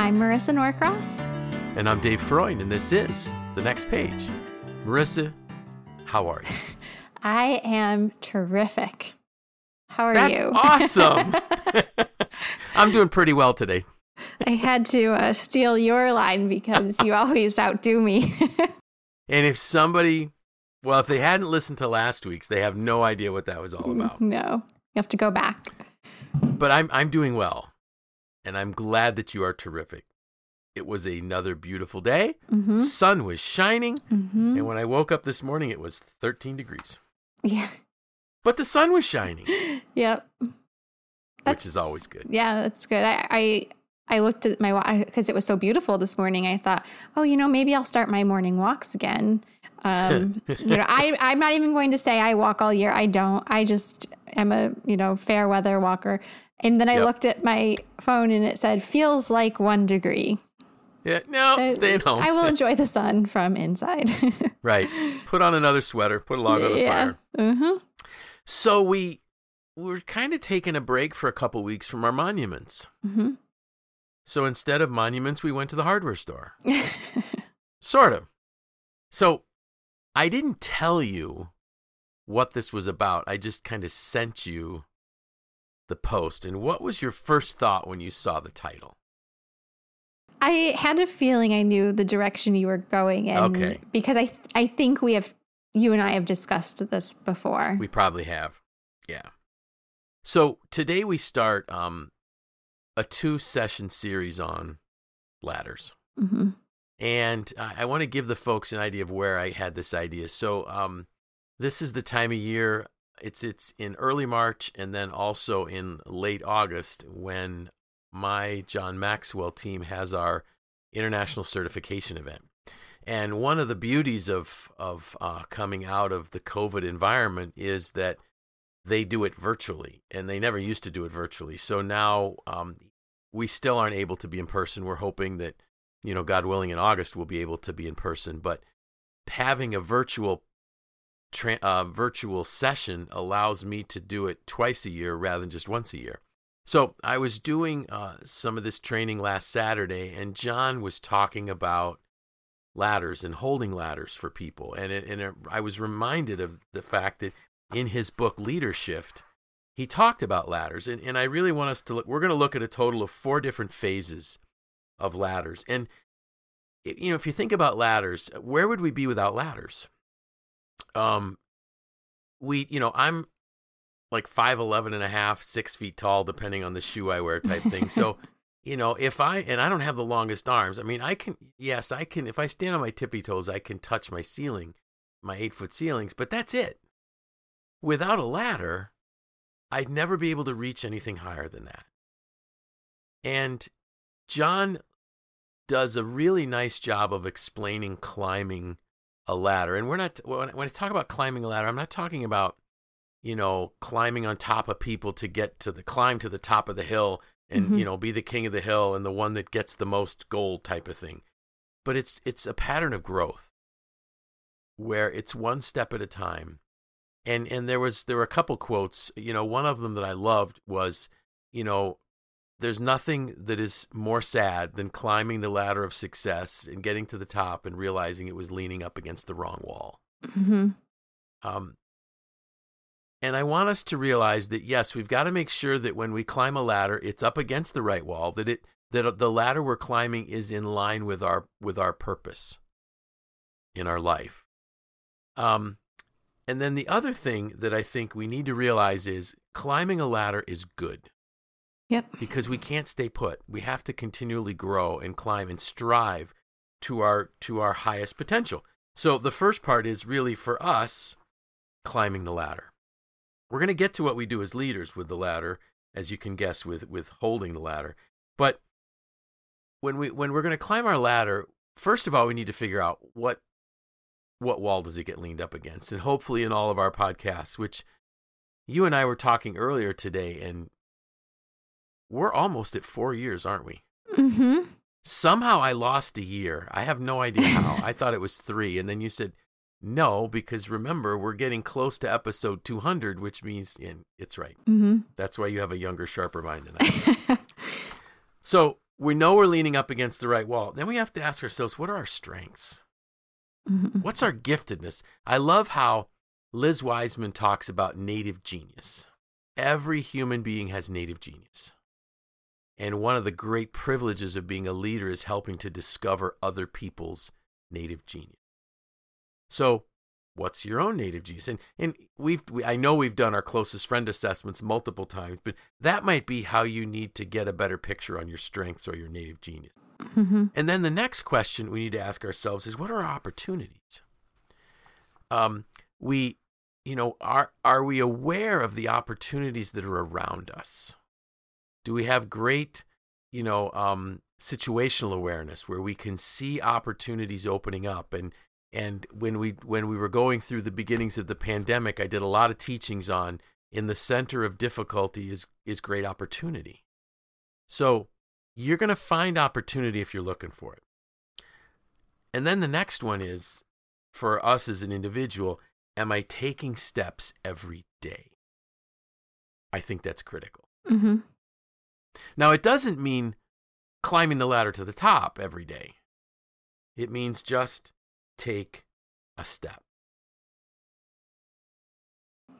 I'm Marisa Norcross. And I'm Dave Freund, and this is The Next Page. Marisa, how are you? I am terrific. How are That's you? awesome. I'm doing pretty well today. I had to uh, steal your line because you always outdo me. And if somebody, well, if they hadn't listened to last week's, they have no idea what that was all about. no, you have to go back. But I'm I'm doing well, and I'm glad that you are terrific. It was another beautiful day. hmm Sun was shining, hmm and when I woke up this morning, it was 13 degrees. Yeah. But the sun was shining, Yep. which is always good. Yeah, that's good. I I, I looked at my watch because it was so beautiful this morning. I thought, oh, you know, maybe I'll start my morning walks again. Um, you know, I I'm not even going to say I walk all year. I don't. I just am a you know fair weather walker. And then I Yep. looked at my phone and it said feels like one degree. Yeah, no, Uh, staying home. I will enjoy the sun from inside. Right. Put on another sweater, put a log on the fire. hmm So we we're kind of taking a break for a couple weeks from our monuments. hmm So instead of monuments, we went to the hardware store. Sort of. So I didn't tell you what this was about. I just kind of sent you the post. And what was your first thought when you saw the title? I had a feeling I knew the direction you were going in. Okay. Because I I think we have you and I have discussed this before. We probably have. Yeah. So today we start um, a two session series on ladders. hmm And I, want to give the folks an idea of where I had this idea. So, um, this is the time of year. It's it's in early March and then also in late August when my John Maxwell team has our international certification event. And one of the beauties of of uh, coming out of the COVID environment is that they do it virtually, and they never used to do it virtually. So now um, we still aren't able to be in person. We're hoping that you know, God willing, in August we'll be able to be in person. But having a virtual tra- uh, virtual session allows me to do it twice a year rather than just once a year. So I was doing uh, some of this training last Saturday, and John was talking about ladders and holding ladders for people, and it, and it, I was reminded of the fact that in his book Leadership, he talked about ladders, and, and I really want us to look. We're going to look at a total of four different phases of ladders. And you know, if you think about ladders, where would we be without ladders? Um, we, you know, I'm like 5'11 and a half, six feet tall, depending on the shoe I wear type thing. So, you know, if I, and I don't have the longest arms, I mean, I can, yes, I can, if I stand on my tippy toes, I can touch my ceiling, my eight foot ceilings, but that's it. Without a ladder, I'd never be able to reach anything higher than that. And John does a really nice job of explaining climbing a ladder. And we're not, when I- talk about climbing a ladder, I'm not talking about, you know, climbing on top of people to get to the climb to the top of the hill and, Mhm. you know, be the king of the hill and the one that gets the most gold type of thing. But it's, it's a pattern of growth where it's one step at a time. And, and there was, there were a couple quotes, you know, one of them that I loved was, you know, there's nothing that is more sad than climbing the ladder of success and getting to the top and realizing it was leaning up against the wrong wall. Mm-hmm. Um, and I want us to realize that yes, we've got to make sure that when we climb a ladder, it's up against the right wall. That it that the ladder we're climbing is in line with our with our purpose in our life. Um, and then the other thing that I think we need to realize is climbing a ladder is good Yep. because we can't stay put. We have to continually grow and climb and strive to our to our highest potential. So the first part is really for us climbing the ladder. We're going to get to what we do as leaders with the ladder, as you can guess with with holding the ladder. But when we when we're going to climb our ladder, first of all, we need to figure out what what wall does it get leaned up against, and hopefully in all of our podcasts, which you and I were talking earlier today, and we're almost at four years, aren't we? hmm Somehow I lost a year. I have no idea how. I thought it was three. And then you said, no, because remember, we're getting close to episode 200, which means, and it's right. hmm That's why you have a younger, sharper mind than I. do. so we know we're leaning up against the right wall. Then we have to ask ourselves, what are our strengths? Mhm. What's our giftedness? I love how Liz Wiseman talks about native genius. Every human being has native genius. And one of the great privileges of being a leader is helping to discover other people's native genius. So, what's your own native genius? And and we've we, I know we've done our closest friend assessments multiple times, but that might be how you need to get a better picture on your strengths or your native genius. Mhm. And then the next question we need to ask ourselves is what are our opportunities? Um, we, you know, are are we aware of the opportunities that are around us? Do we have great, you know, um, situational awareness where we can see opportunities opening up and and when we when we were going through the beginnings of the pandemic, I did a lot of teachings on in the center of difficulty is is great opportunity. So you're going to find opportunity if you're looking for it. And then the next one is for us as an individual, am I taking steps every day? I think that's critical. Mhm. Now, it doesn't mean climbing the ladder to the top every day. It means just take a step.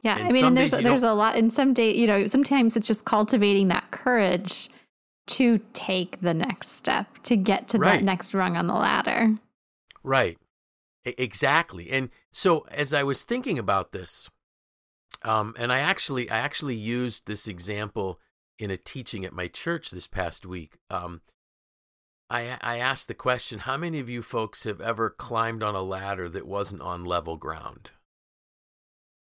Yeah, And I mean, and there's there's a lot, and some day, you know, sometimes it's just cultivating that courage to take the next step to get to Right. that next rung on the ladder. Right. Exactly. And so as I was thinking about this, um, and I actually I actually used this example in a teaching at my church this past week. Um, I I asked the question, how many of you folks have ever climbed on a ladder that wasn't on level ground?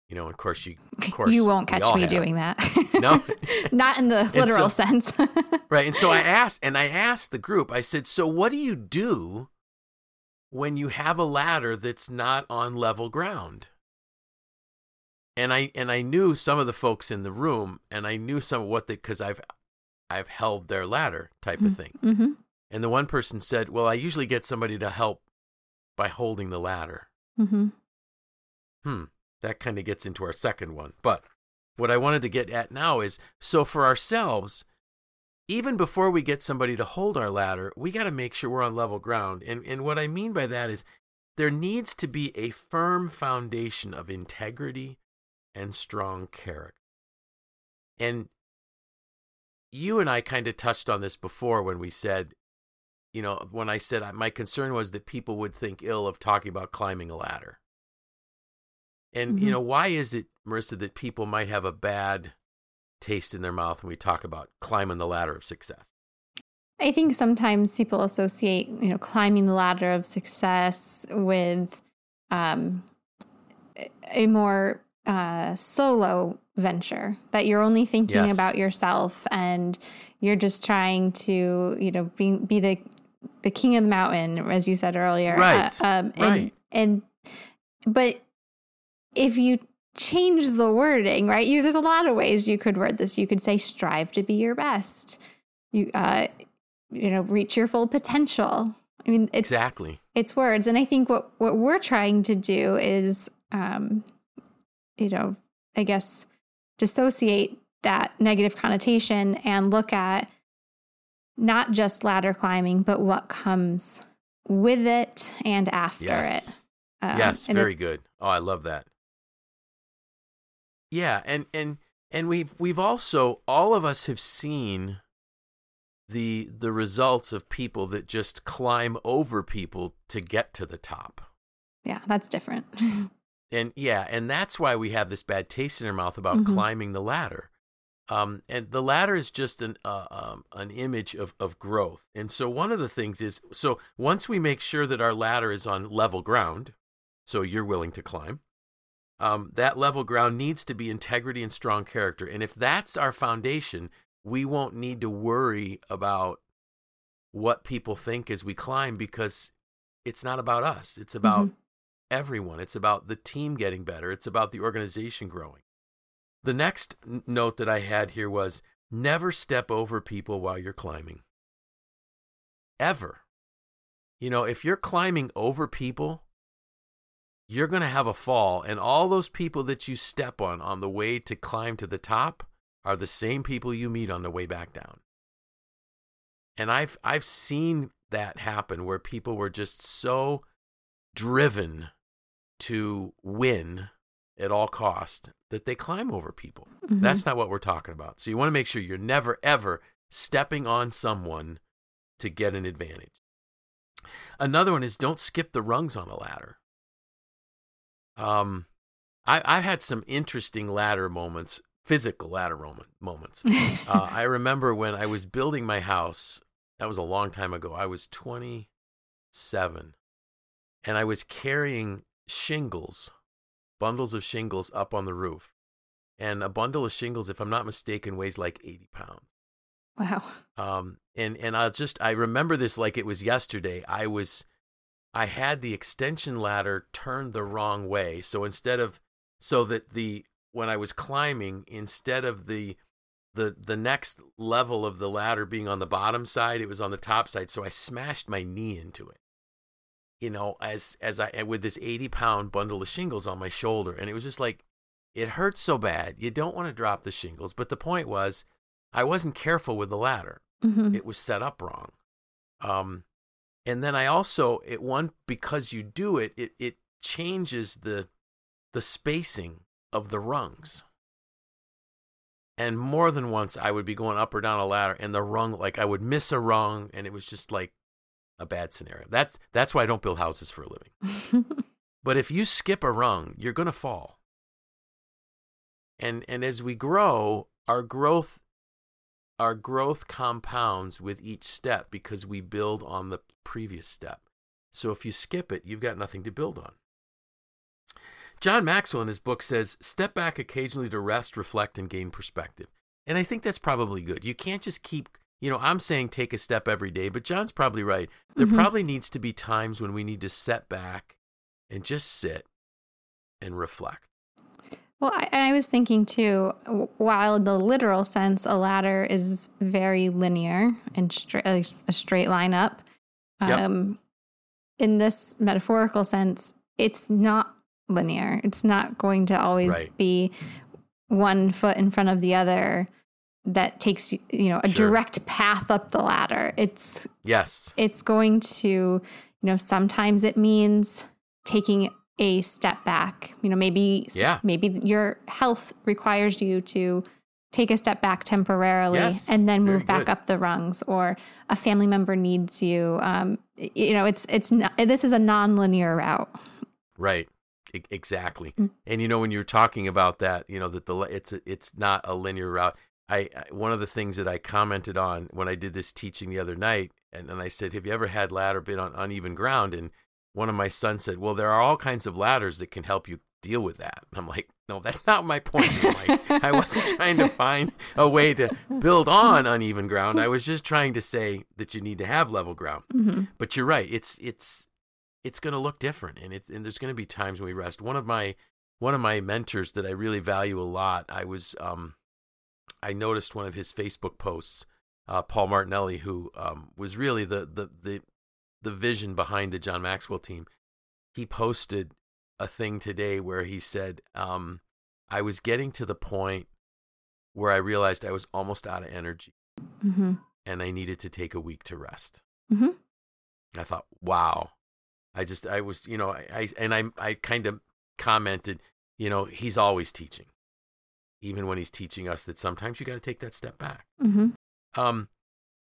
You know, of course you of course you won't catch me have. doing that. No. not in the literal so- sense. Right. And so I asked, and I asked the group, I said, so what do you do when you have a ladder that's not on level ground? And I and I knew some of the folks in the room, and I knew some of what they because I've I've held their ladder type of thing. hmm And the one person said, "Well, I usually get somebody to help by holding the ladder." hmm Hmm, that kind of gets into our second one. But what I wanted to get at now is so for ourselves, even before we get somebody to hold our ladder, we got to make sure we're on level ground. And and what I mean by that is there needs to be a firm foundation of integrity and strong character. And you and I kind of touched on this before when we said, you know, when I said my concern was that people would think ill of talking about climbing a ladder. And you Mhm. know, why is it, Marisa, that people might have a bad taste in their mouth when we talk about climbing the ladder of success? I think sometimes people associate, you know, climbing the ladder of success with um, a more uh, solo venture that you're only thinking Yes. about yourself and you're just trying to, you know, be, be the the king of the mountain, as you said earlier. Right, Uh, um, and, right. And but if you change the wording, right? You there's a lot of ways you could word this. You could say strive to be your best. You uh you know, reach your full potential. I mean, it's exactly. it's words, and I think what what we're trying to do is, um, you know, I guess dissociate that negative connotation and look at not just ladder climbing, but what comes with it and after Yes. it. Um, yes, and it- very good. Oh, I love that. Yeah, and and and we've we've also all of us have seen the the results of people that just climb over people to get to the top. yeah, that's different. And yeah, and that's why we have this bad taste in our mouth about Mhm. climbing the ladder. Um, and the ladder is just an uh, um, an image of of growth. And so one of the things is so once we make sure that our ladder is on level ground, so you're willing to climb, um, that level ground needs to be integrity and strong character. And if that's our foundation, we won't need to worry about what people think as we climb because it's not about us. It's about Mhm. Everyone. It's about the team getting better. It's about the organization growing. The next note that I had here was never step over people while you're climbing. Ever. You know, if you're climbing over people, you're going to have a fall. And all those people that you step on on the way to climb to the top are the same people you meet on the way back down. And I've I've seen that happen where people were just so driven to win at all cost that they climb over people. Mm-hmm. That's not what we're talking about. So you want to make sure you're never ever stepping on someone to get an advantage. Another one is don't skip the rungs on a ladder. Um, I, I've had some interesting ladder moments, physical ladder moment, moments. uh, I remember when I was building my house, that was a long time ago. I was 27 and I was carrying shingles, bundles of shingles up on the roof. And a bundle of shingles, if I'm not mistaken, weighs like 80 pounds. Wow. Um, and and I'll just I remember this like it was yesterday. I was I had the extension ladder turned the wrong way. So instead of so that the when I was climbing, instead of the the the next level of the ladder being on the bottom side, it was on the top side. So I smashed my knee into it. You know, as as I with this 80 pound bundle of shingles on my shoulder. And it was just like it hurts so bad. You don't want to drop the shingles. But the point was I wasn't careful with the ladder. Mm-hmm. It was set up wrong. Um, and then I also it one because you do it, it it changes the the spacing of the rungs. And more than once, I would be going up or down a ladder, and the rung like I would miss a rung, and it was just like a bad scenario. That's that's why I don't build houses for a living. but if you skip a rung, you're gonna fall. And and as we grow, our growth our growth compounds with each step because we build on the previous step. So if you skip it, you've got nothing to build on. John Maxwell in his book says, step back occasionally to rest, reflect, and gain perspective. And I think that's probably good. You can't just keep, you know, I'm saying take a step every day, but John's probably right. There mm-hmm. probably needs to be times when we need to set back and just sit and reflect. Well, I, I was thinking too, while the literal sense, a ladder is very linear and straight, a straight line up. Yep. Um, in this metaphorical sense, it's not linear. It's not going to always right. be one foot in front of the other that takes you know a sure. direct path up the ladder. It's yes. It's going to you know sometimes it means taking a step back. You know, maybe yeah. maybe your health requires you to take a step back temporarily yes, and then move back up the rungs or a family member needs you um, you know it's it's not, this is a non-linear route right exactly mm-hmm. and you know when you're talking about that you know that the it's a, it's not a linear route I, I, one of the things that I commented on when I did this teaching the other night and, and I said have you ever had ladder been on uneven ground and one of my sons said, Well, there are all kinds of ladders that can help you deal with that. And I'm like, No, that's not my point. I wasn't trying to find a way to build on uneven ground. I was just trying to say that you need to have level ground. Mm-hmm. But you're right. It's it's it's going to look different, and it and there's going to be times when we rest. One of my one of my mentors that I really value a lot. I was um, I noticed one of his Facebook posts. Uh, Paul Martinelli, who um, was really the, the the the vision behind the John Maxwell team. He posted a thing today where he said, um, I was getting to the point where I realized I was almost out of energy mm-hmm. and I needed to take a week to rest. Mm-hmm. I thought, wow. I just, I was, you know, I, I and I, I kind of commented, you know, he's always teaching, even when he's teaching us that sometimes you got to take that step back. Mm-hmm. Um,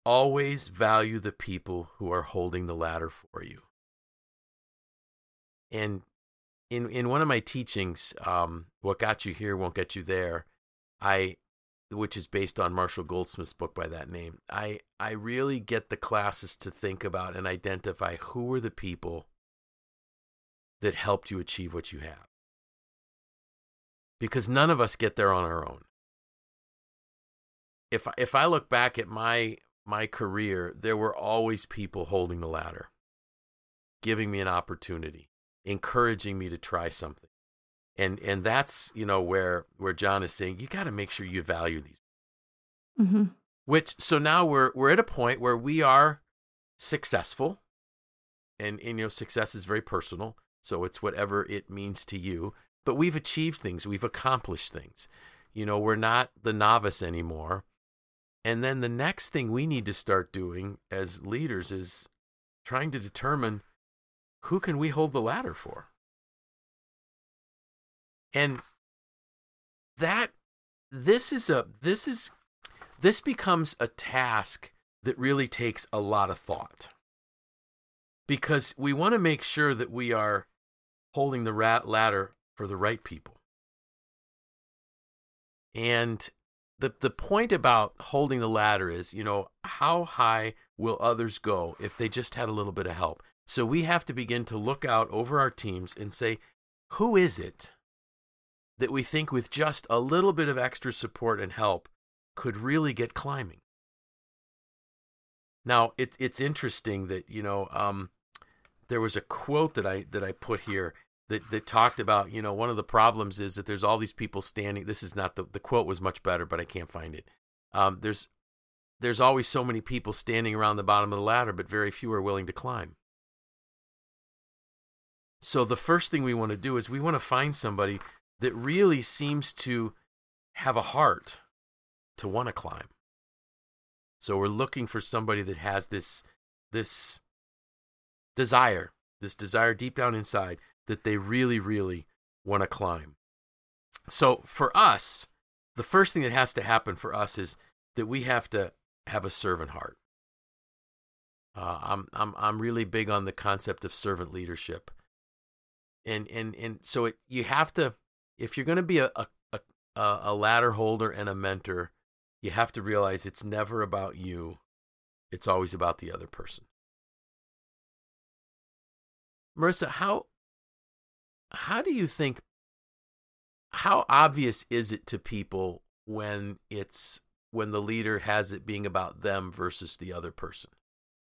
always value the people who are holding the ladder for you. And in in one of my teachings, um, what got you here won't get you there. I, which is based on Marshall Goldsmith's book by that name. I I really get the classes to think about and identify who were the people that helped you achieve what you have. Because none of us get there on our own. If if I look back at my my career, there were always people holding the ladder, giving me an opportunity, encouraging me to try something. And and that's, you know, where where John is saying you got to make sure you value these. Mm-hmm. Which so now we're we're at a point where we are successful. And, and you know, success is very personal. So it's whatever it means to you. But we've achieved things, we've accomplished things. You know, we're not the novice anymore And then the next thing we need to start doing as leaders is trying to determine who can we hold the ladder for? And that this is a this is this becomes a task that really takes a lot of thought. Because we want to make sure that we are holding the rat ladder for the right people. And the the point about holding the ladder is, you know, how high will others go if they just had a little bit of help? So we have to begin to look out over our teams and say, who is it that we think with just a little bit of extra support and help could really get climbing? Now, it's it's interesting that, you know, um, there was a quote that I that I put here that, that talked about, you know, one of the problems is that there's all these people standing. This is not the the quote was much better, but I can't find it. Um, there's there's always so many people standing around the bottom of the ladder, but very few are willing to climb. So the first thing we want to do is we want to find somebody that really seems to have a heart to want to climb. So we're looking for somebody that has this this desire, this desire deep down inside that they really, really want to climb. So for us, the first thing that has to happen for us is that we have to have a servant heart. Uh, I'm I'm I'm really big on the concept of servant leadership, and and and so it you have to if you're going to be a, a a a ladder holder and a mentor, you have to realize it's never about you, it's always about the other person. Marisa, how how do you think how obvious is it to people when it's when the leader has it being about them versus the other person?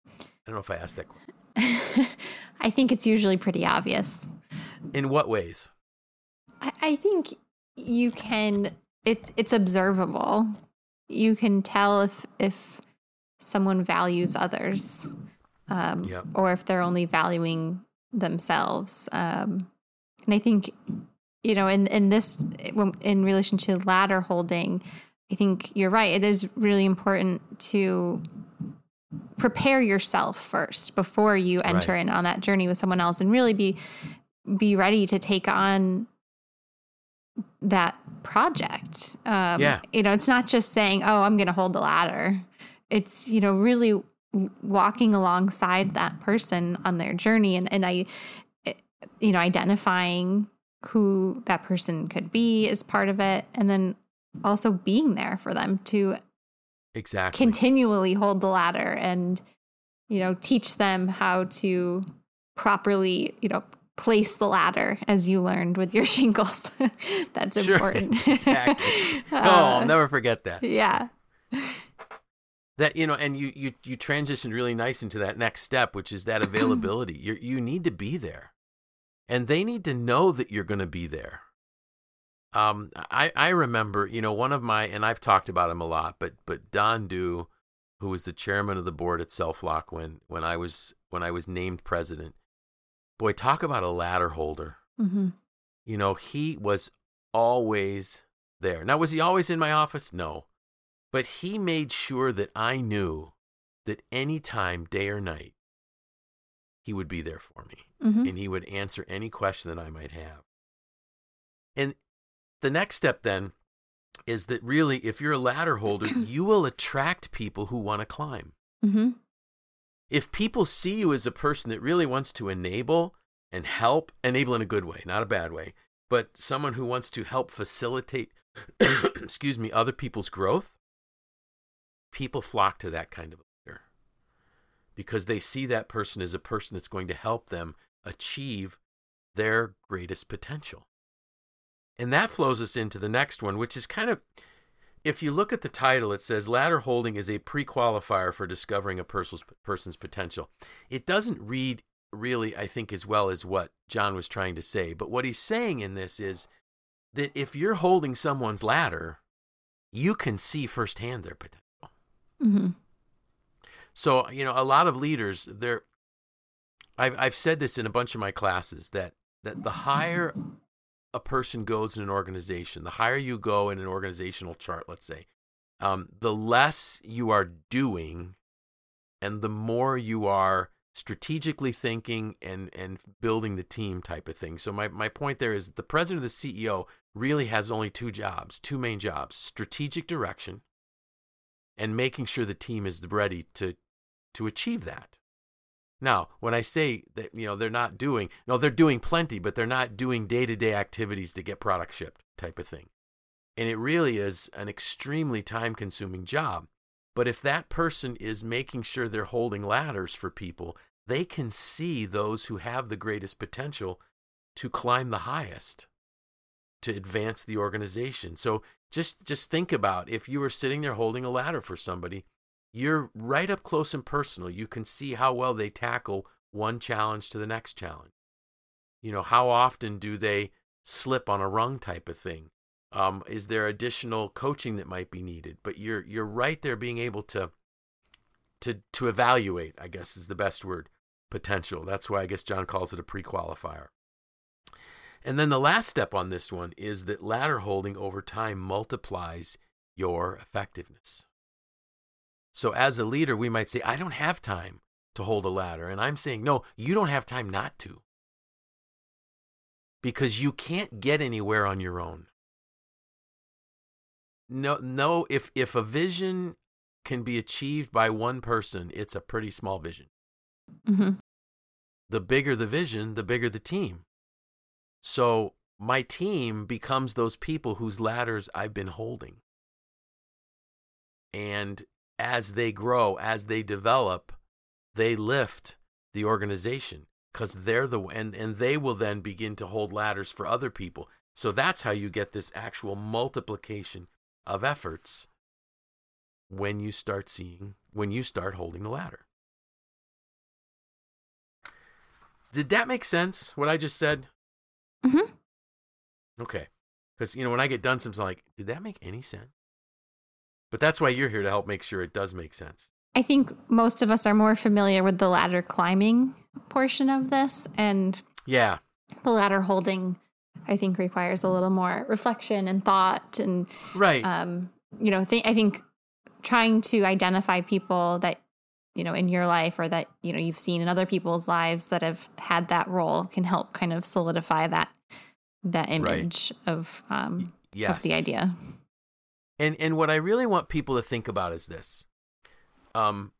I don't know if I asked that. question. I think it's usually pretty obvious. In what ways? I, I think you can. It's it's observable. You can tell if if someone values others, um, yep. or if they're only valuing themselves. Um, and I think, you know, in in this in relation to ladder holding, I think you're right. It is really important to prepare yourself first before you enter right. in on that journey with someone else and really be be ready to take on that project. Um, yeah. You know, it's not just saying, oh, I'm going to hold the ladder. It's, you know, really walking alongside that person on their journey. And, and I, you know, identifying who that person could be is part of it. And then also being there for them to exactly continually hold the ladder and, you know, teach them how to properly, you know, place the ladder as you learned with your shingles. That's sure. important. exactly. uh, no, I'll never forget that. Yeah. That you know, and you you you transitioned really nice into that next step, which is that availability. you you need to be there and they need to know that you're going to be there. Um, I I remember, you know, one of my and I've talked about him a lot, but but Don Dew, who was the chairman of the board at SelfLock when when I was when I was named president, boy, talk about a ladder holder. Mm-hmm. You know, he was always there. Now, was he always in my office? No, but he made sure that I knew that any time, day or night, he would be there for me mm-hmm. and he would answer any question that I might have. And the next step then is that really, if you're a ladder holder, you will attract people who want to climb. Mm-hmm. If people see you as a person that really wants to enable and help, enable in a good way, not a bad way, but someone who wants to help facilitate, excuse me, other people's growth, people flock to that kind of leader because they see that person as a person that's going to help them achieve their greatest potential. And that flows us into the next one, which is kind of, if you look at the title, it says ladder holding is a pre qualifier for discovering a person's, person's potential. It doesn't read really, I think, as well as what John was trying to say. But what he's saying in this is that if you're holding someone's ladder, you can see firsthand their potential. Mm-hmm. So, you know, a lot of leaders, they're I've I've said this in a bunch of my classes that that the higher a person goes in an organization, the higher you go in an organizational chart, let's say, um, the less you are doing and the more you are strategically thinking and and building the team type of thing. So my, my point there is the president or the CEO really has only two jobs, two main jobs, strategic direction and making sure the team is ready to to achieve that. Now, when I say that you know they're not doing, no, they're doing plenty, but they're not doing day-to-day activities to get product shipped type of thing. And it really is an extremely time-consuming job. But if that person is making sure they're holding ladders for people, they can see those who have the greatest potential to climb the highest to advance the organization. So just just think about if you were sitting there holding a ladder for somebody, you're right up close and personal. You can see how well they tackle one challenge to the next challenge. You know, how often do they slip on a rung type of thing? Um, is there additional coaching that might be needed? But you're you're right there being able to to to evaluate, I guess is the best word, potential. That's why I guess John calls it a pre-qualifier. And then the last step on this one is that ladder holding over time multiplies your effectiveness. So as a leader, we might say, I don't have time to hold a ladder. And I'm saying, no, you don't have time not to. Because you can't get anywhere on your own. No, no, if if a vision can be achieved by one person, it's a pretty small vision. Mm-hmm. The bigger the vision, the bigger the team. So my team becomes those people whose ladders I've been holding. And as they grow, as they develop, they lift the organization because they're the and and they will then begin to hold ladders for other people. So that's how you get this actual multiplication of efforts when you start seeing when you start holding the ladder. Did that make sense? What I just said? Mm-hmm. Okay. Because, you know, when I get done, something like, did that make any sense? But that's why you're here to help make sure it does make sense. I think most of us are more familiar with the ladder climbing portion of this. And yeah, the ladder holding, I think, requires a little more reflection and thought. And, right. Um, you know, th- I think trying to identify people that you know in your life or that you know you've seen in other people's lives that have had that role can help kind of solidify that that image right. of um yes. of the idea and and what i really want people to think about is this um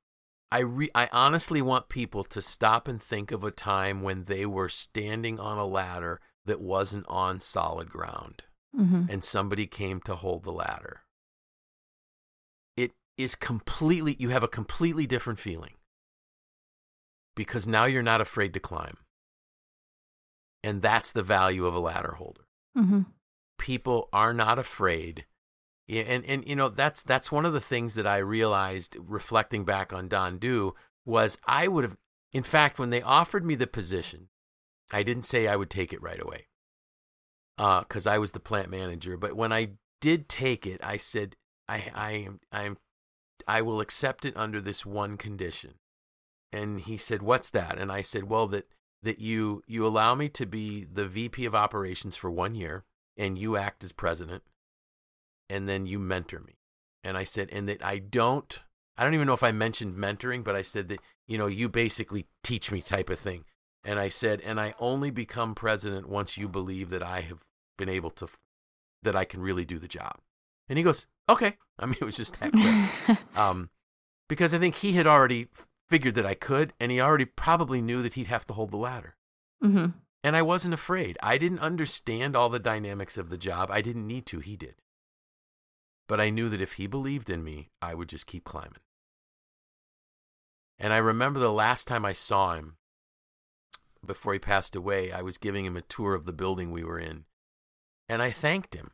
I re- I honestly want people to stop and think of a time when they were standing on a ladder that wasn't on solid ground mm-hmm. and somebody came to hold the ladder It is completely, you have a completely different feeling because now you're not afraid to climb. And that's the value of a ladder holder. Mm-hmm. People are not afraid. And, and, you know, that's, that's one of the things that I realized reflecting back on Don Dew was I would have, in fact, when they offered me the position, I didn't say I would take it right away uh, I was the plant manager. But when I did take it, I said, I, I am, I am I will accept it under this one condition. And he said, What's that? And I said, Well, that that you you allow me to be the VP of operations for one year and you act as president and then you mentor me. And I said, and that I don't I don't even know if I mentioned mentoring, but I said that, you know, you basically teach me type of thing. And I said, and I only become president once you believe that I have been able to, that I can really do the job. And he goes, okay. I mean, it was just that quick. um, because I think he had already figured that I could, and he already probably knew that he'd have to hold the ladder. Mm-hmm. And I wasn't afraid. I didn't understand all the dynamics of the job. I didn't need to. He did. But I knew that if he believed in me, I would just keep climbing. And I remember the last time I saw him before he passed away, I was giving him a tour of the building we were in. And I thanked him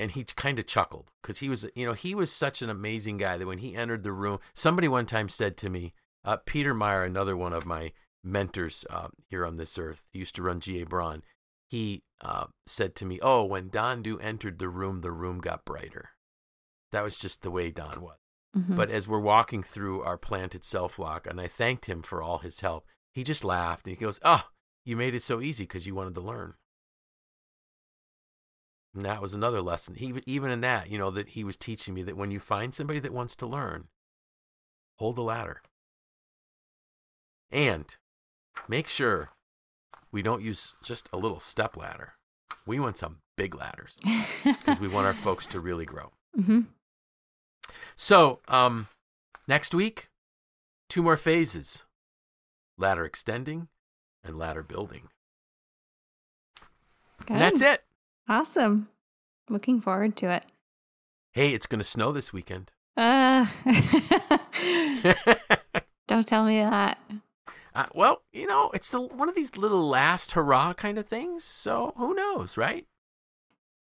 and he kind of chuckled because he was you know he was such an amazing guy that when he entered the room somebody one time said to me uh, peter meyer another one of my mentors uh, here on this earth he used to run G.A. Braun he uh, said to me oh when Don Dew entered the room the room got brighter that was just the way don was mm-hmm. but as we're walking through our plant at SelfLock and i thanked him for all his help he just laughed and he goes oh you made it so easy because you wanted to learn And that was another lesson. Even even in that, you know, that he was teaching me that when you find somebody that wants to learn, hold the ladder. And make sure we don't use just a little step ladder. We want some big ladders because we want our folks to really grow. hmm So, um, next week, two more phases ladder extending and ladder building. Good. And that's it. Awesome. Looking forward to it. Hey, it's going to snow this weekend. Uh, don't tell me that. Uh, well, you know, it's the, one of these little last hurrah kind of things. So who knows, right?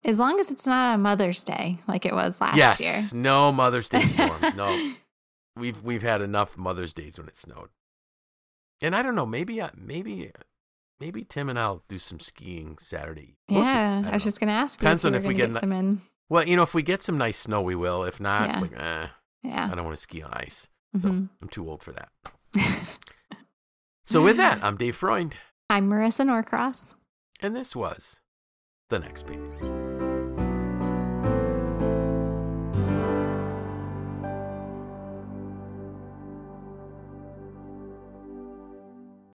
As long as it's not a Mother's Day like it was last yes. year. No Mother's Day storms. no, we've we've had enough Mother's Days when it snowed. And I don't know. Maybe I, maybe maybe Tim and I'll do some skiing Saturday. We'll yeah, I I, was know. just going to ask Depends you on if, if we get gonna get some in. Well, you know, if we get some nice snow, we will. If not, it's like, eh, Yeah. I don't want to ski on ice. So Mhm. I'm too old for that. So with that, I'm Dave Freund, I'm Marisa Norcross. and this was the next page.